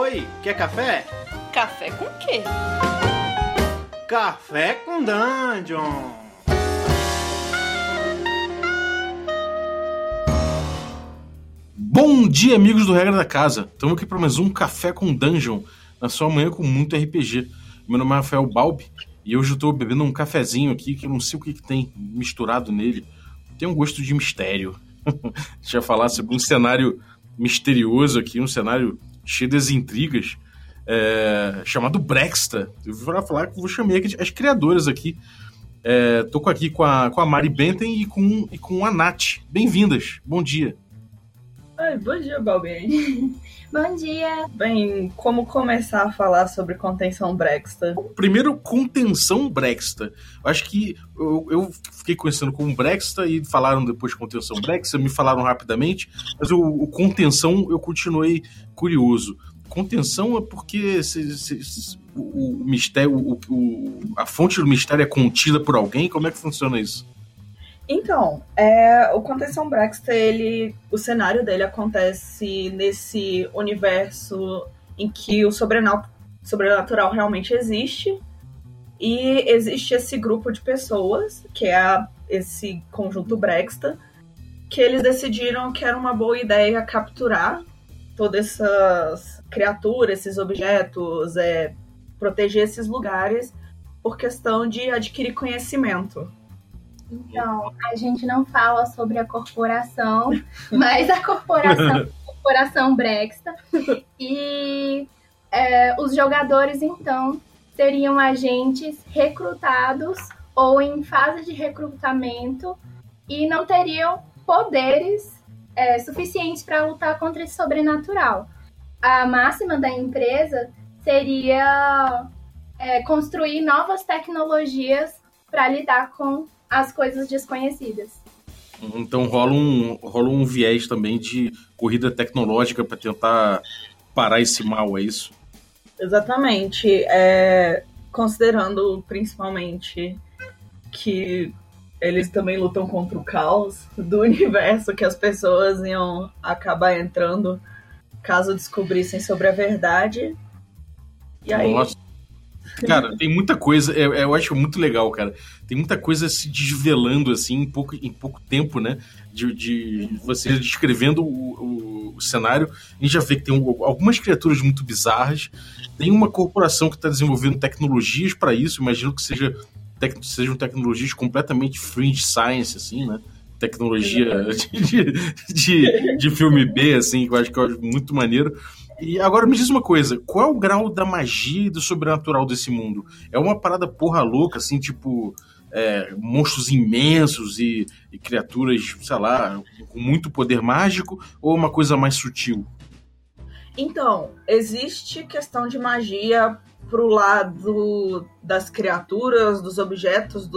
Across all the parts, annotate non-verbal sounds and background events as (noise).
Oi, quer café? Café com quê? Café com Dungeon! Bom dia, amigos do Regra da Casa. Estamos aqui para mais um Café com Dungeon, na sua manhã com muito RPG. Meu nome é Rafael Balbi e hoje eu estou bebendo um cafezinho aqui que eu não sei o que, que tem misturado nele. Tem um gosto de mistério. (laughs) Deixa eu falar sobre um cenário misterioso aqui, um cenário cheio das intrigas, é, chamado Brexta. Eu vou falar que vou chamar as criadoras aqui. É, tô aqui com a, com a Mari Benten e com, e com a Nath. Bem-vindas. Bom dia. Oi, bom dia, Balbien. (laughs) Bom dia. Bem, como começar a falar sobre contenção Brexta? Primeiro, contenção Brexta. Acho que eu, eu, fiquei conhecendo como Brexta e falaram depois contenção Brexta, me falaram rapidamente, mas o, o contenção eu continuei curioso. Contenção é porque se, se, se, o, o, mistério, o, a fonte do mistério é contida por alguém? Como é que funciona isso? Então, é, o Contenção Brexter, ele, o cenário dele acontece nesse universo em que o sobrenatural realmente existe e existe esse grupo de pessoas, que é a, esse conjunto Brexter, que eles decidiram que era uma boa ideia capturar todas essas criaturas, esses objetos, é, proteger esses lugares por questão de adquirir conhecimento. Então, a gente não fala sobre a corporação, (laughs) mas a corporação, a (laughs) corporação Brexta. E é, os jogadores, então, seriam agentes recrutados ou em fase de recrutamento e não teriam poderes é, suficientes para lutar contra esse sobrenatural. A máxima da empresa seria é, construir novas tecnologias para lidar com as coisas desconhecidas. Então rola um, rola um viés também de corrida tecnológica para tentar parar esse mal, é isso? Exatamente. É, considerando principalmente que eles também lutam contra o caos do (laughs) universo que as pessoas iam acabar entrando caso descobrissem sobre a verdade. E aí. Nossa. Cara, tem muita coisa, eu, eu, acho muito legal, cara. Tem muita coisa se desvelando assim em pouco, em pouco tempo, né? De, de você descrevendo o, o, o, cenário. A gente já vê que tem um, algumas criaturas muito bizarras. Tem uma corporação que está desenvolvendo tecnologias para isso. Imagino que seja, tec, sejam tecnologias completamente fringe science, assim, né? Tecnologia (laughs) de, de, de, filme B, assim, que eu acho que é muito maneiro. E agora me diz uma coisa, qual é o grau da magia e do sobrenatural desse mundo? É uma parada porra louca, assim, tipo, é, monstros imensos e, e, criaturas, sei lá, com muito poder mágico, ou uma coisa mais sutil? Então, existe questão de magia pro lado das criaturas, dos objetos,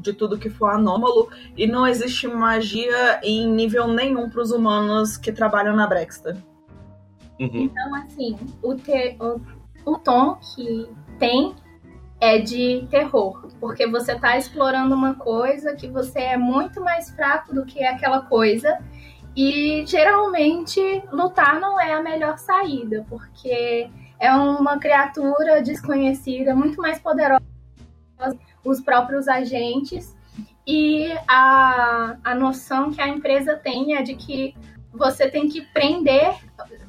de tudo que for anômalo, e não existe magia em nível nenhum para os humanos que trabalham na Brexta. Uhum. Então, assim, o, te, o, o tom que tem é de terror, porque você está explorando uma coisa que você é muito mais fraco do que aquela coisa. E geralmente lutar não é a melhor saída, porque é uma criatura desconhecida, muito mais poderosa os próprios agentes. E a, a noção que a empresa tem é de que você tem que prender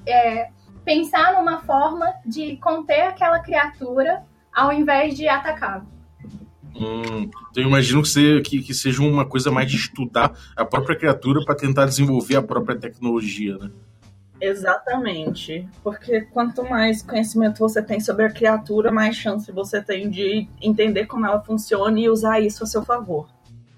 é, pensar numa forma de conter aquela criatura ao invés de atacar. Hum, então eu imagino que, seja, que, que seja uma coisa mais de estudar a própria criatura para tentar desenvolver a própria tecnologia, né? Exatamente. Porque quanto mais conhecimento você tem sobre a criatura, mais chance você tem de entender como ela funciona e usar isso a seu favor.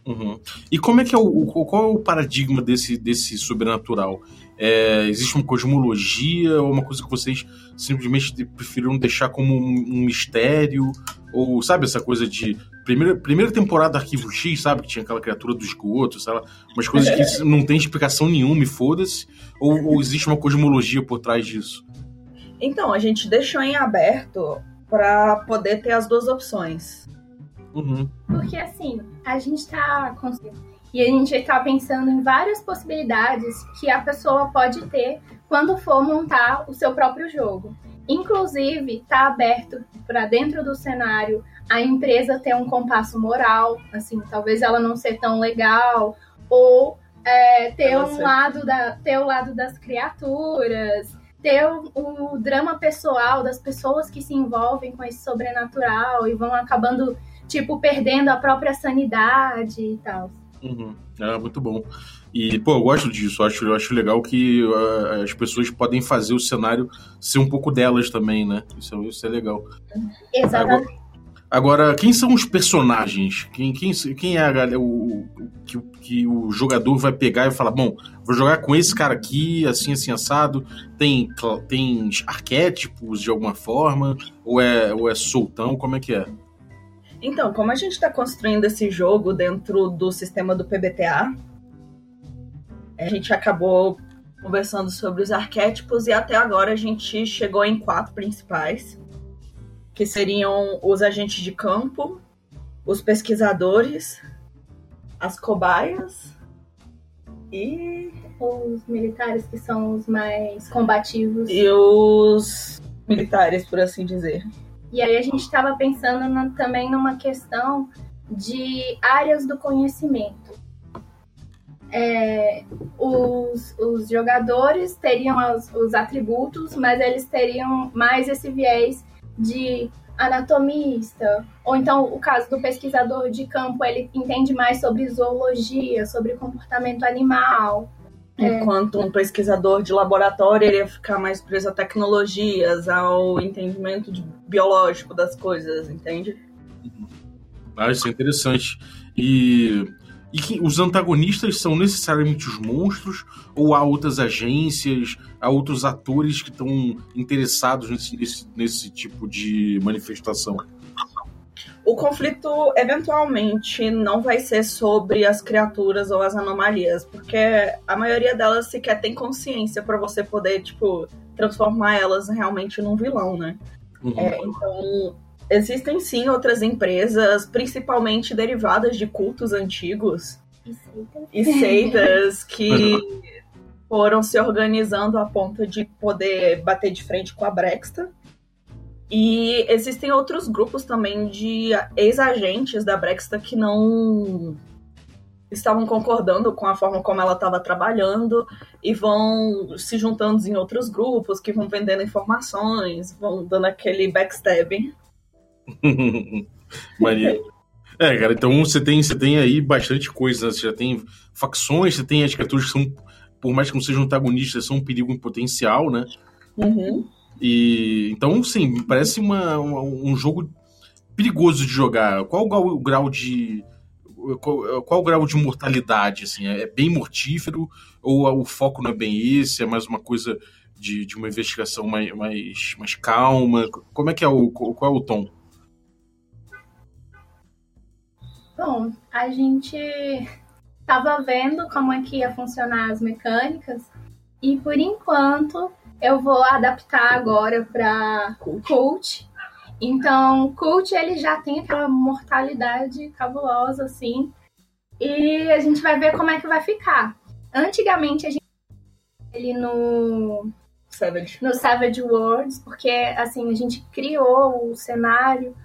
Uhum. E como é que é o, qual é o paradigma desse, desse sobrenatural? É, existe uma cosmologia ou uma coisa que vocês simplesmente preferiram deixar como um, um mistério? Ou, sabe, essa coisa de. Primeira, primeira temporada Arquivo X, sabe? Que tinha aquela criatura do esgoto, sabe? Umas coisas que não tem explicação nenhuma e foda-se. Ou, ou existe uma cosmologia por trás disso? Então, a gente deixou em aberto para poder ter as duas opções. Uhum. Porque assim, a gente tá conseguindo e a gente está pensando em várias possibilidades que a pessoa pode ter quando for montar o seu próprio jogo. Inclusive, está aberto para dentro do cenário a empresa ter um compasso moral, assim, talvez ela não ser tão legal, ou é, ter um lado da, ter o lado das criaturas, ter o, o, drama pessoal das pessoas que se envolvem com esse sobrenatural e vão acabando, tipo, perdendo a própria sanidade e tal. Uhum. É, muito bom. E, pô, eu gosto disso. Eu acho, eu acho legal que uh, as pessoas podem fazer o cenário ser um pouco delas também, né? Isso, isso é legal. Exatamente. Agora, agora, quem são os personagens? Quem, quem, quem é a, o, o que, que o jogador vai pegar e falar: bom, vou jogar com esse cara aqui, assim, assim, assado? Tem, tem arquétipos de alguma forma? Ou é, ou é soltão? Como é que é? Então, como a gente está construindo esse jogo dentro do sistema do PBTA, a gente acabou conversando sobre os arquétipos e até agora a gente chegou em quatro principais, que seriam os agentes de campo, os pesquisadores, as cobaias e os militares que são os mais combativos e os militares, por assim dizer. E aí a gente estava pensando no, também numa questão de áreas do conhecimento. É, os, os, jogadores teriam os, os, atributos, mas eles teriam mais esse viés de anatomista, ou então o caso do pesquisador de campo, ele entende mais sobre zoologia, sobre comportamento animal. É. Enquanto um pesquisador de laboratório ele ia ficar mais preso a tecnologias, ao entendimento de, biológico das coisas, entende? Ah, isso é interessante. E, e que os antagonistas são necessariamente os monstros ou há outras agências, há outros atores que estão interessados nesse, nesse, nesse tipo de manifestação? O conflito eventualmente não vai ser sobre as criaturas ou as anomalias, porque a maioria delas sequer tem consciência para você poder, tipo, transformar elas realmente num vilão, né? Uhum. É, então, existem sim outras empresas, principalmente derivadas de cultos antigos e seitas, e seitas que (laughs) foram se organizando a ponto de poder bater de frente com a Brexta. E existem outros grupos também de ex-agentes da Brexta que não estavam concordando com a forma como ela estava trabalhando e vão se juntando em outros grupos que vão vendendo informações, vão dando aquele backstabbing. (laughs) Maria. É, cara, então você tem, você tem aí bastante coisa, né? você já tem facções, você tem as criaturas que são, por mais que não sejam antagonistas, são um perigo em potencial, né? Uhum. E então, sim, parece uma, uma, um jogo perigoso de jogar. Qual o grau de qual, qual o grau de mortalidade? Assim, é, é bem mortífero ou o foco não é bem esse? É mais uma coisa de, de uma investigação mais, mais, mais calma? Como é que é o qual é o tom? Bom, a gente estava vendo como é que ia funcionar as mecânicas e por enquanto eu vou adaptar agora para cult. Então, cult ele já tem aquela mortalidade cabulosa assim. E a gente vai ver como é que vai ficar. Antigamente a gente ele no Savage. no Savage Worlds, porque assim, a gente criou o cenário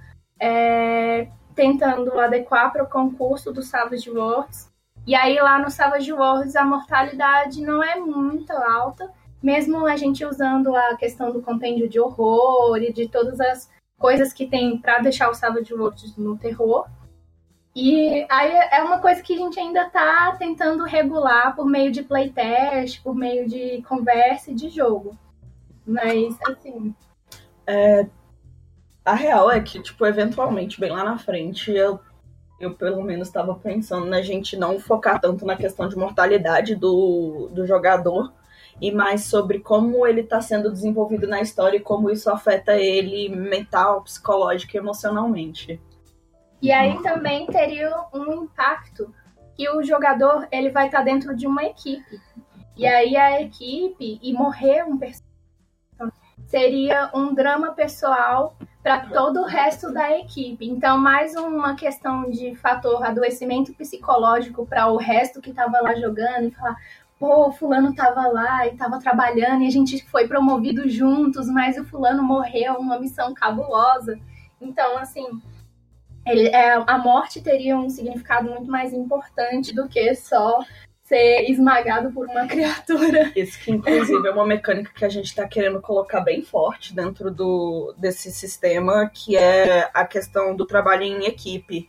é, tentando adequar para o concurso do Savage Worlds. E aí lá no Savage Worlds a mortalidade não é muito alta, mesmo a gente usando a questão do compêndio de horror e de todas as coisas que tem para deixar o Savage Worlds no terror. E aí é uma coisa que a gente ainda está tentando regular por meio de playtest, por meio de conversa e de jogo. Mas, assim. É, a real é que, tipo, eventualmente, bem lá na frente, eu, eu pelo menos estava pensando na gente não focar tanto na questão de mortalidade do, do jogador, e mais sobre como ele está sendo desenvolvido na história e como isso afeta ele mental, psicológico e emocionalmente. E aí também teria um impacto que o jogador ele vai estar tá dentro de uma equipe. E aí a equipe e morrer um personagem seria um drama pessoal para todo o resto da equipe. Então, mais uma questão de fator adoecimento psicológico para o resto que estava lá jogando e falar: pô, fulano tava lá e tava trabalhando e a gente foi promovido juntos, mas o fulano morreu numa missão cabulosa. Então, assim, ele, é, a morte teria um significado muito mais importante do que só ser esmagado por uma (laughs) criatura. Isso que, inclusive, é uma mecânica que a gente está querendo colocar bem forte dentro do, desse sistema, que é a questão do trabalho em equipe.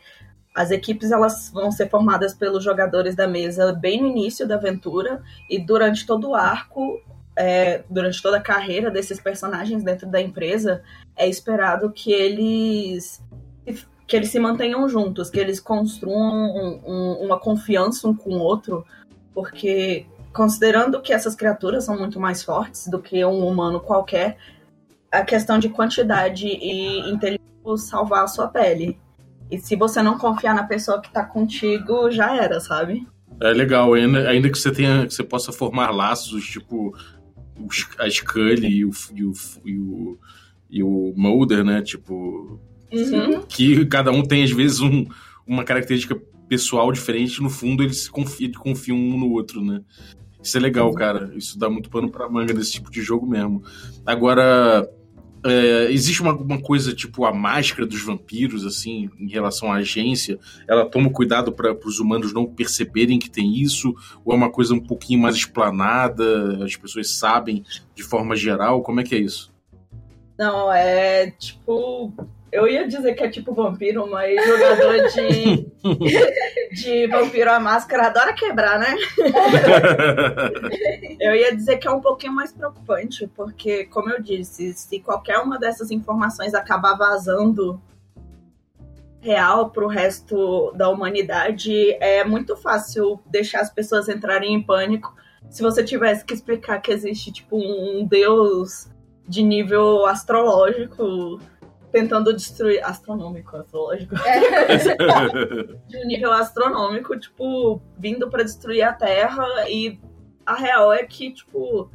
As equipes elas vão ser formadas pelos jogadores da mesa bem no início da aventura e durante todo o arco, é, durante toda a carreira desses personagens dentro da empresa, é esperado que eles que eles se mantenham juntos, que eles construam um, um, uma confiança um com o outro, porque considerando que essas criaturas são muito mais fortes do que um humano qualquer, a questão de quantidade e inteligência salvar a sua pele. E se você não confiar na pessoa que tá contigo, já era, sabe? É legal, ainda, ainda que você tenha, que você possa formar laços, tipo a Scully e o, e o, e o, e o Mulder, né? Tipo. Uhum. Que cada um tem, às vezes, um, uma característica pessoal diferente, no fundo eles confiam, confiam um no outro, né? Isso é legal, cara. Isso dá muito pano pra manga desse tipo de jogo mesmo. Agora, é, existe uma, uma, coisa tipo a máscara dos vampiros, assim, em relação à agência? Ela toma cuidado para os humanos não perceberem que tem isso? Ou é uma coisa um pouquinho mais explanada? As pessoas sabem de forma geral? Como é que é isso? Não, é tipo eu ia dizer que é tipo vampiro, mas jogador de, (laughs) de vampiro a máscara adora quebrar, né? (laughs) eu ia dizer que é um pouquinho mais preocupante, porque, como eu disse, se qualquer uma dessas informações acabar vazando real para o resto da humanidade, é muito fácil deixar as pessoas entrarem em pânico. Se você tivesse que explicar que existe tipo um deus de nível astrológico tentando destruir. Astronômico, astrológico. É. (laughs) de um nível astronômico, tipo, vindo para destruir a Terra. E a real é que, tipo,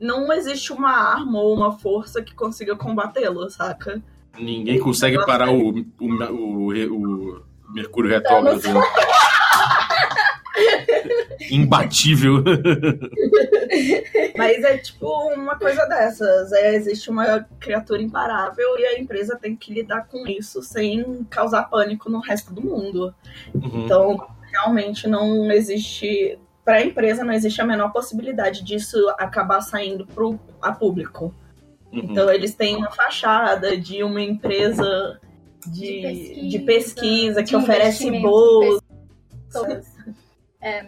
não existe uma arma ou uma força que consiga combatê-lo, saca? Ninguém consegue parar o, o, o, o Mercúrio retrógrado. (laughs) Imbatível. (laughs) Mas é tipo uma coisa dessas. É, existe uma criatura imparável e a empresa tem que lidar com isso sem causar pânico no resto do mundo. Uhum. Então, realmente não existe. Para a empresa, não existe a menor possibilidade disso acabar saindo pro, a público. Uhum. Então, eles têm uma fachada de uma empresa de, de pesquisa, de pesquisa que oferece bolsas. É.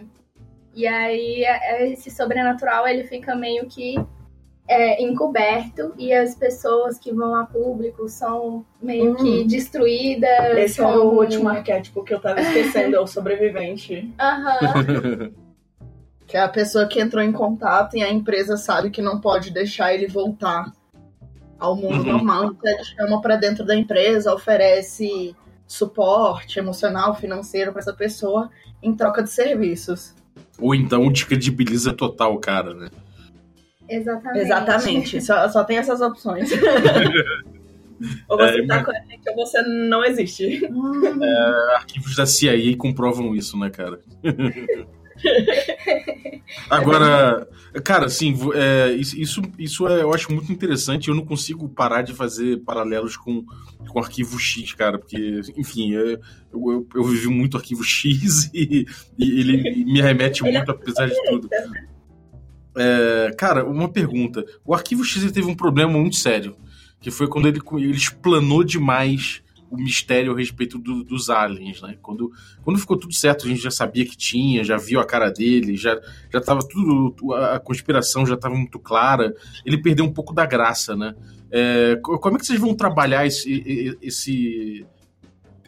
E aí é, é, esse sobrenatural ele fica meio que é, encoberto e as pessoas que vão a público são meio hum. que destruídas. Esse como... é o último arquétipo que eu tava esquecendo, é o sobrevivente. Aham. (laughs) que é a pessoa que entrou em contato e a empresa sabe que não pode deixar ele voltar ao mundo uhum. normal, então ele chama para dentro da empresa, oferece suporte emocional, financeiro para essa pessoa em troca de serviços. Ou então descredibiliza total o cara, né? Exatamente. Exatamente. (laughs) Só, só tem essas opções. (laughs) ou você é, tá com a gente ou você não existe. É, arquivos da CIA comprovam isso, né, cara? (laughs) (laughs) Agora, cara, assim, é, isso, isso é, eu acho muito interessante. Eu não consigo parar de fazer paralelos com, com arquivo X, cara, porque, enfim, é, eu, eu, eu vivi muito arquivo X (laughs) e, e ele me remete muito, apesar de tudo. É, cara, uma pergunta. O arquivo X teve um problema muito sério, que foi quando ele, ele explanou demais o mistério a respeito do, dos aliens, né? Quando, quando ficou tudo certo, a gente já sabia que tinha, já viu a cara dele, já, já tava tudo, a conspiração já estava muito clara, ele perdeu um pouco da graça, né? É, como é que vocês vão trabalhar esse, esse,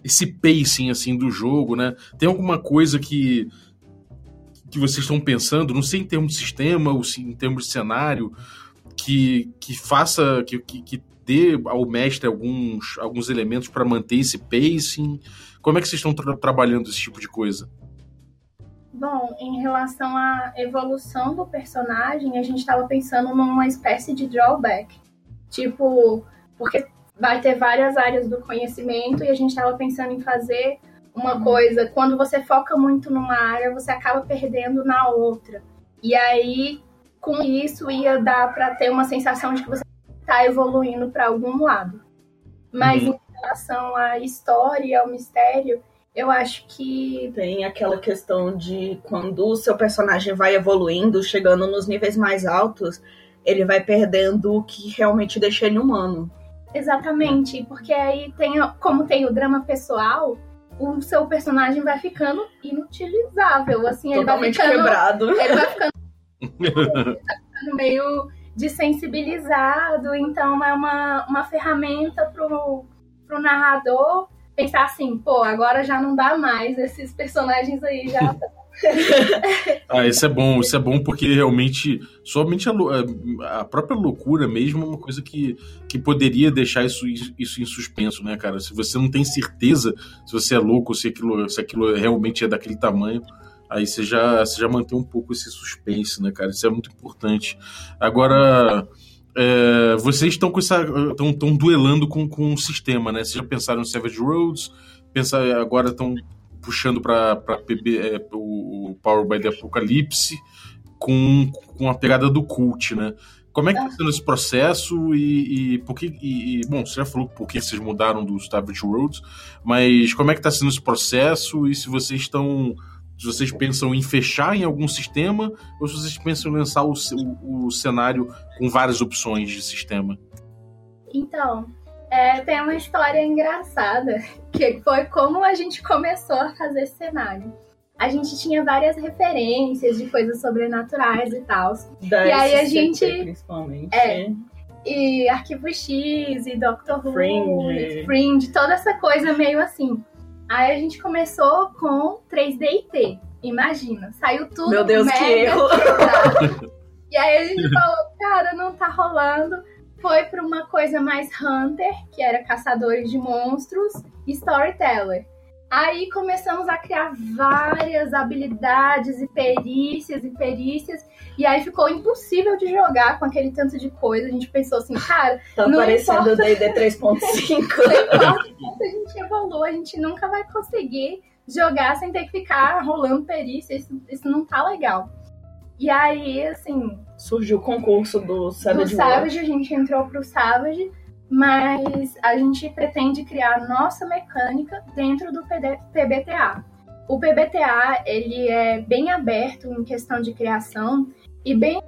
esse pacing, assim, do jogo, né? Tem alguma coisa que que vocês estão pensando, não sei em termos de sistema ou em termos de cenário, que, que faça, que, que, dê ao mestre alguns, alguns elementos para manter esse pacing? Como é que vocês estão tra trabalhando esse tipo de coisa? Bom, em relação à evolução do personagem, a gente estava pensando numa espécie de drawback. Tipo, porque vai ter várias áreas do conhecimento e a gente estava pensando em fazer uma coisa. Quando você foca muito numa área, você acaba perdendo na outra. E aí, com isso, ia dar para ter uma sensação de que você está evoluindo para algum lado. Mas uhum. em relação à história e ao mistério, eu acho que. Tem aquela questão de quando o seu personagem vai evoluindo, chegando nos níveis mais altos, ele vai perdendo o que realmente deixa ele humano. Exatamente, porque aí tem, como tem o drama pessoal, o seu personagem vai ficando inutilizável, assim, ele Totalmente vai ficando quebrado. Ele vai ficando, ele vai ficando meio desensibilizado, então é uma, uma ferramenta pro, pro narrador pensar assim, pô, agora já não dá mais, esses personagens aí já (laughs) ah, isso é bom, isso é bom porque realmente somente a, a, própria loucura mesmo é uma coisa que, que poderia deixar isso, isso em suspenso, né, cara? Se você não tem certeza se você é louco, se aquilo, se aquilo realmente é daquele tamanho, aí você já, você já mantém um pouco esse suspense, né, cara? Isso é muito importante. Agora. É, vocês estão com essa. estão duelando com, com o sistema, né? Vocês já pensaram em Savage Roads, pensar, agora estão puxando para é, o, Power by the Apocalypse com, com a pegada do cult, né? Como é que está sendo esse processo e, e, por que, e, bom, você já falou por que vocês mudaram do Savage Roads, mas como é que está sendo esse processo e se vocês estão se vocês pensam em fechar em algum sistema ou se vocês pensam em lançar o, o, o cenário com várias opções de sistema? Então, é, tem uma história engraçada, (laughs) que foi como a gente começou a fazer esse cenário. A gente tinha várias referências de coisas sobrenaturais e tal. e aí a gente. Principalmente. É, e Arquivo X e Doctor Who, Fringe. Fringe, toda essa coisa meio assim. Aí a gente começou com 3D Imagina, saiu tudo. Meu Deus, que erro! (laughs) e aí a gente falou, cara, não tá rolando foi para uma coisa mais Hunter, que era caçadores de monstros, e Storyteller. Aí começamos a criar várias habilidades e perícias e perícias. E aí ficou impossível de jogar com aquele tanto de coisa. A gente pensou assim, cara. Tá não parecendo o D&D 3.5. (laughs) a gente evolui, a gente nunca vai conseguir jogar sem ter que ficar rolando perícia. Isso, isso não tá legal. E aí, assim. Surgiu o concurso do Savage. Do Savage, a gente entrou pro Savage, mas a gente pretende criar nossa mecânica dentro do PBTA. O PBTA, ele é bem aberto em questão de criação e bem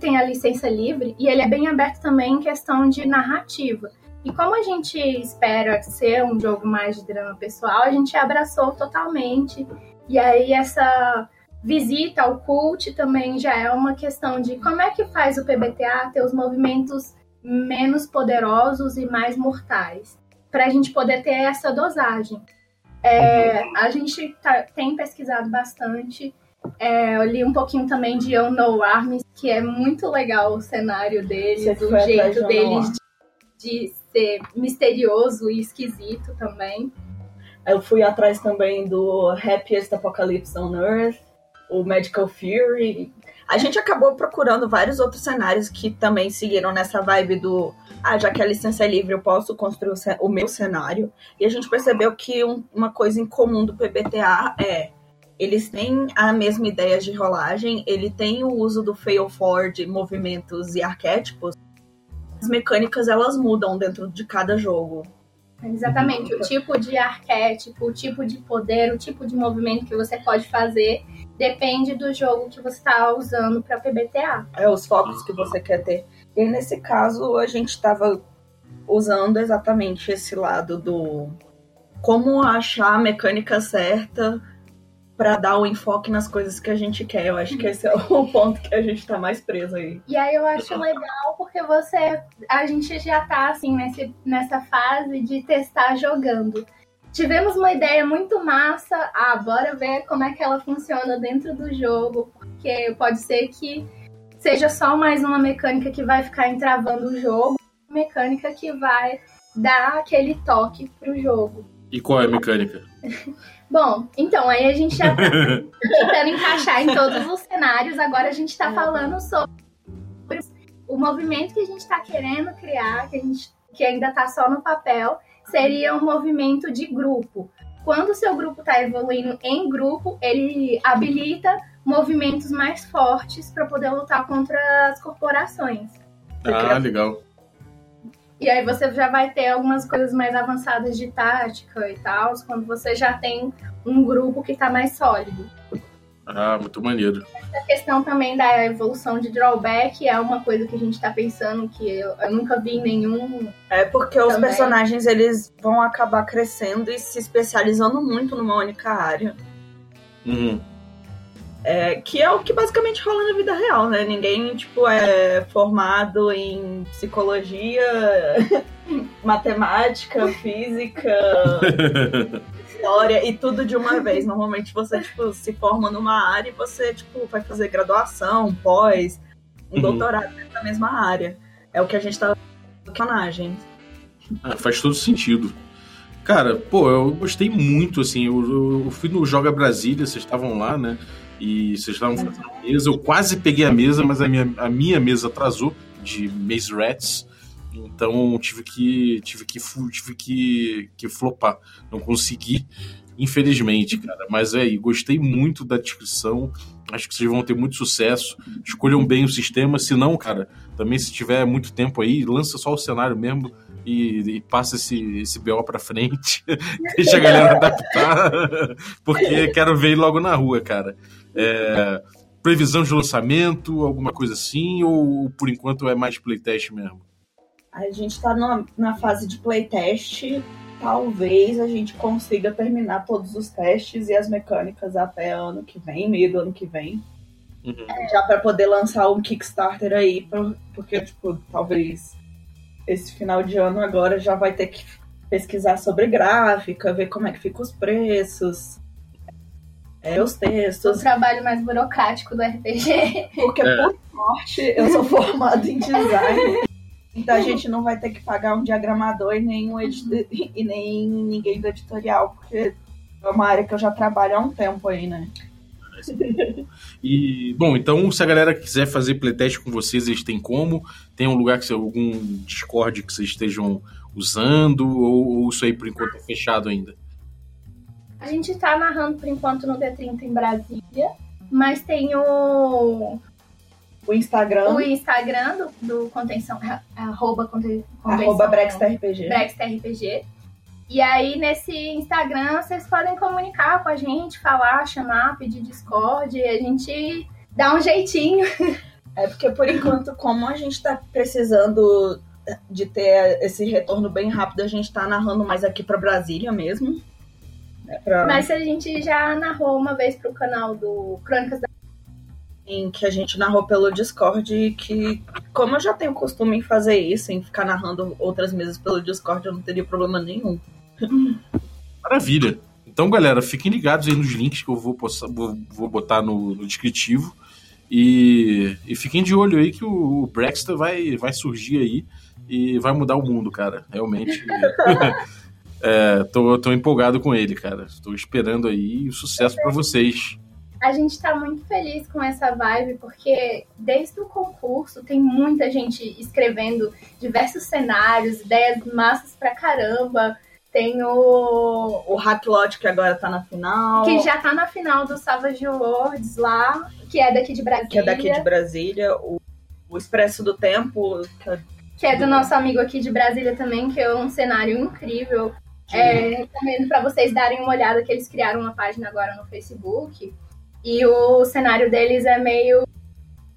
tem a licença livre e ele é bem aberto também em questão de narrativa. E como a gente espera ser um jogo mais de drama pessoal, a gente abraçou totalmente. E aí essa visita ao cult também já é uma questão de como é que faz o PBTA ter os movimentos menos poderosos e mais mortais, para a gente poder ter essa dosagem. É, a gente tá, tem pesquisado bastante. É, eu li um pouquinho também de Unknown Arms, que é muito legal o cenário deles, o jeito deles de, de ser misterioso e esquisito também. Eu fui atrás também do Happiest Apocalypse on Earth, o Medical Fury. A gente acabou procurando vários outros cenários que também seguiram nessa vibe do ah, já que a licença é livre, eu posso construir o meu cenário. E a gente percebeu que um, uma coisa em comum do PBTA é eles têm a mesma ideia de rolagem, ele tem o uso do fail forward, movimentos e arquétipos. As mecânicas elas mudam dentro de cada jogo. Exatamente, o tipo de arquétipo, o tipo de poder, o tipo de movimento que você pode fazer depende do jogo que você está usando para PBTA. É os focos que você quer ter. E nesse caso a gente estava usando exatamente esse lado do como achar a mecânica certa para dar o enfoque nas coisas que a gente quer. Eu acho que esse é o (laughs) ponto que a gente tá mais preso aí. E aí eu acho (laughs) legal porque você. A gente já tá assim nesse, nessa fase de testar jogando. Tivemos uma ideia muito massa. Ah, bora ver como é que ela funciona dentro do jogo. Porque pode ser que seja só mais uma mecânica que vai ficar entravando o jogo, mecânica que vai dar aquele toque pro jogo. E qual é a mecânica? (laughs) Bom, então, aí a gente já tá (laughs) tentando encaixar em todos os cenários. Agora a gente está falando sobre o movimento que a gente está querendo criar, que, a gente, que ainda está só no papel, seria um movimento de grupo. quando o seu grupo está evoluindo em grupo, ele habilita movimentos mais fortes para poder lutar contra as corporações. Ah, legal. E aí você já vai ter algumas coisas mais avançadas de tática e tal, quando você já tem um grupo que está mais sólido. Ah, muito maneiro. A questão também da evolução de drawback é uma coisa que a gente tá pensando que eu, eu nunca vi em nenhum. É porque os Também. personagens eles vão acabar crescendo e se especializando muito numa única área. Uhum. É, que é o que basicamente rola na vida real, né? Ninguém, tipo, é formado em psicologia, (laughs) matemática, física, (laughs) história e tudo de uma vez. Normalmente você, tipo, se forma numa área e você, tipo, vai fazer graduação, pós, um Uhum. doutorado na mesma área. É o que a gente tá personagens. Ah, faz todo sentido. Cara, pô, eu gostei muito, assim, eu- eu fui no Joga Brasília, vocês estavam lá, né? E vocês estavam fazendo mesa, eu quase peguei a mesa, mas a minha, a minha mesa atrasou de Maze Rats, então tive que tive que tive que, que flopar, não consegui, infelizmente, cara. Mas é, e gostei muito da descrição, acho que vocês vão ter muito sucesso. Escolham bem o sistema, se não, cara, também se tiver muito tempo aí, lança só o cenário mesmo e, e passa esse, esse BO pra frente. (laughs) Deixa a galera adaptar, (laughs) porque quero ver logo na rua, cara. É, previsão de lançamento, alguma coisa assim, ou por enquanto é mais playtest mesmo? A gente tá na, na fase de playtest. Talvez a gente consiga terminar todos os testes e as mecânicas até ano que vem, meio do ano que vem. Uhum. Já pra poder lançar um Kickstarter aí, pra- porque, tipo, talvez esse final de ano agora já vai ter que pesquisar sobre gráfica, ver como é que ficam os preços, é, os O textos. trabalho mais burocrático do RPG. Porque, É. por sorte, eu sou formada em design. Então a gente não vai ter que pagar um diagramador e nem, um e nem ninguém do editorial, porque é uma área que eu já trabalho há um tempo aí, né? E, bom, então se a galera quiser fazer playtest com vocês, eles têm como? Tem um lugar que você, algum Discord que vocês estejam usando, ou, ou isso aí por enquanto é fechado ainda? A gente tá narrando por enquanto no D30 em Brasília, mas tem o, O Instagram, o Instagram do, do Contenção, arroba Conte- Convenção arroba BrexTRPG. Brexta RPG. E aí, nesse Instagram, vocês podem comunicar com a gente, falar, chamar, pedir Discord, e a gente dá um jeitinho. É porque, por enquanto, como a gente tá precisando de ter esse retorno bem rápido, a gente tá narrando mais aqui pra Brasília mesmo. Pra... Mas a gente já narrou uma vez pro canal do Crônicas da em que a gente narrou pelo Discord e que, como eu já tenho costume em fazer isso, em ficar narrando outras mesas pelo Discord, eu não teria problema nenhum. (laughs) Maravilha. Então, galera, fiquem ligados aí nos links que eu vou, postar- vou, vou botar no, no descritivo. E, e fiquem de olho aí que o, o Brexter vai, vai surgir aí e vai mudar o mundo, cara. Realmente. (laughs) é, tô, tô empolgado com ele, cara. Estou esperando aí sucesso pra vocês. A gente tá muito feliz com essa vibe, porque desde o concurso tem muita gente escrevendo diversos cenários, ideias massas pra caramba. Tem o. O Hacklot, que agora tá na final, Que já tá na final do Savage Worlds lá, que é daqui de Brasília. que é daqui de Brasília, o, o Expresso do Tempo, que é que é do nosso amigo aqui de Brasília também, que é um cenário incrível. É, recomendo para vocês darem uma olhada, que eles criaram uma página agora no Facebook. E o cenário deles é meio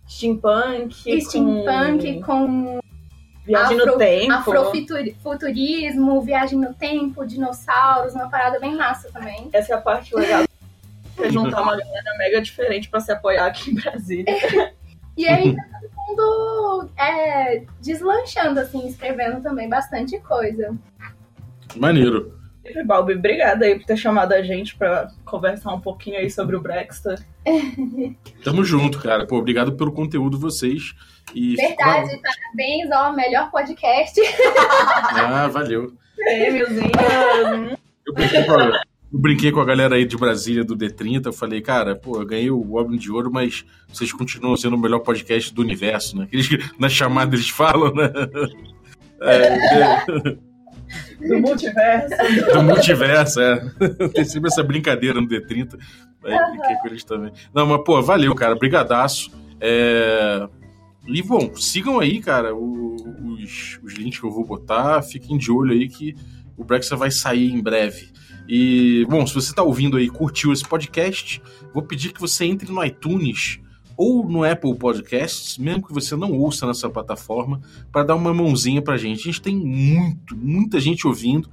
steampunk, steampunk, com com viagem afro- no tempo. afrofuturismo, viagem no tempo, dinossauros, uma parada bem massa também. Essa é a parte legal. É juntar uma galera mega diferente pra se apoiar aqui em Brasília. (laughs) E aí tá todo mundo é, deslanchando, assim, escrevendo também bastante coisa. Maneiro. Balbi, obrigada aí por ter chamado a gente pra conversar um pouquinho aí sobre o Brexter. (laughs) Tamo junto, cara. Pô, obrigado pelo conteúdo de vocês. E Verdade, parabéns, ó, melhor podcast. (laughs) Ah, valeu. Prêmiozinho. Eu brinquei, com a, eu brinquei com a galera aí de Brasília do D30. Eu falei, cara, pô, eu ganhei o Goblin de Ouro, mas vocês continuam sendo o melhor podcast do universo, né? Eles, na chamada eles falam, né? (laughs) É, é. Do multiverso. Do multiverso, é. (laughs) Tem sempre essa brincadeira no D30. Aí brinquei com eles também. Não, mas, pô, valeu, cara. Brigadaço. É... E, bom, sigam aí, cara, os, os links que eu vou botar. Fiquem de olho aí que o Brexit vai sair em breve. E, bom, se você está ouvindo aí curtiu esse podcast, vou pedir que você entre no iTunes ou no Apple Podcasts, mesmo que você não ouça nessa plataforma, para dar uma mãozinha para a gente. A gente tem muito, muita gente ouvindo,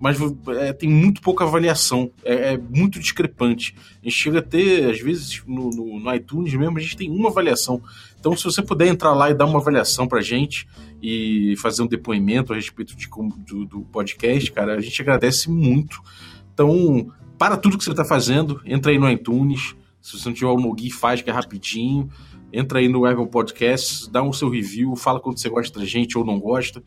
mas é, tem muito pouca avaliação, é, é, muito discrepante. A gente chega a ter, às vezes, no, no, no, iTunes mesmo, a gente tem uma avaliação. Então, se você puder entrar lá e dar uma avaliação pra gente e fazer um depoimento a respeito de, do, do podcast, cara, a gente agradece muito. Então, para tudo que você está fazendo, entra aí no iTunes. Se você não tiver o Nogi, faz que é rapidinho. Entra aí no Apple Podcasts, dá um seu review, fala quando você gosta da gente ou não gosta.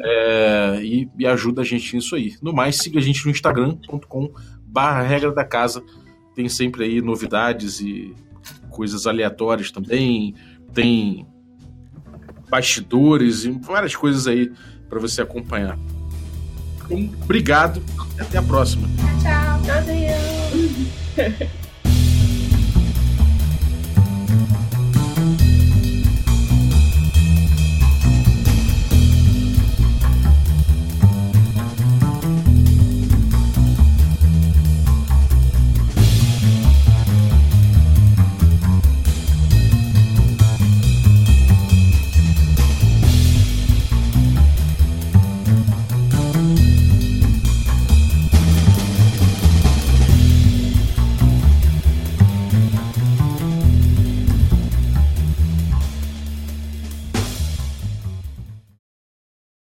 É, e, e, ajuda a gente nisso aí. No mais, siga a gente no Instagram.com barra regra da casa. Tem sempre aí novidades e coisas aleatórias também. Tem bastidores e várias coisas aí para você acompanhar. Então, obrigado até a próxima. Tchau. Tchau. (laughs)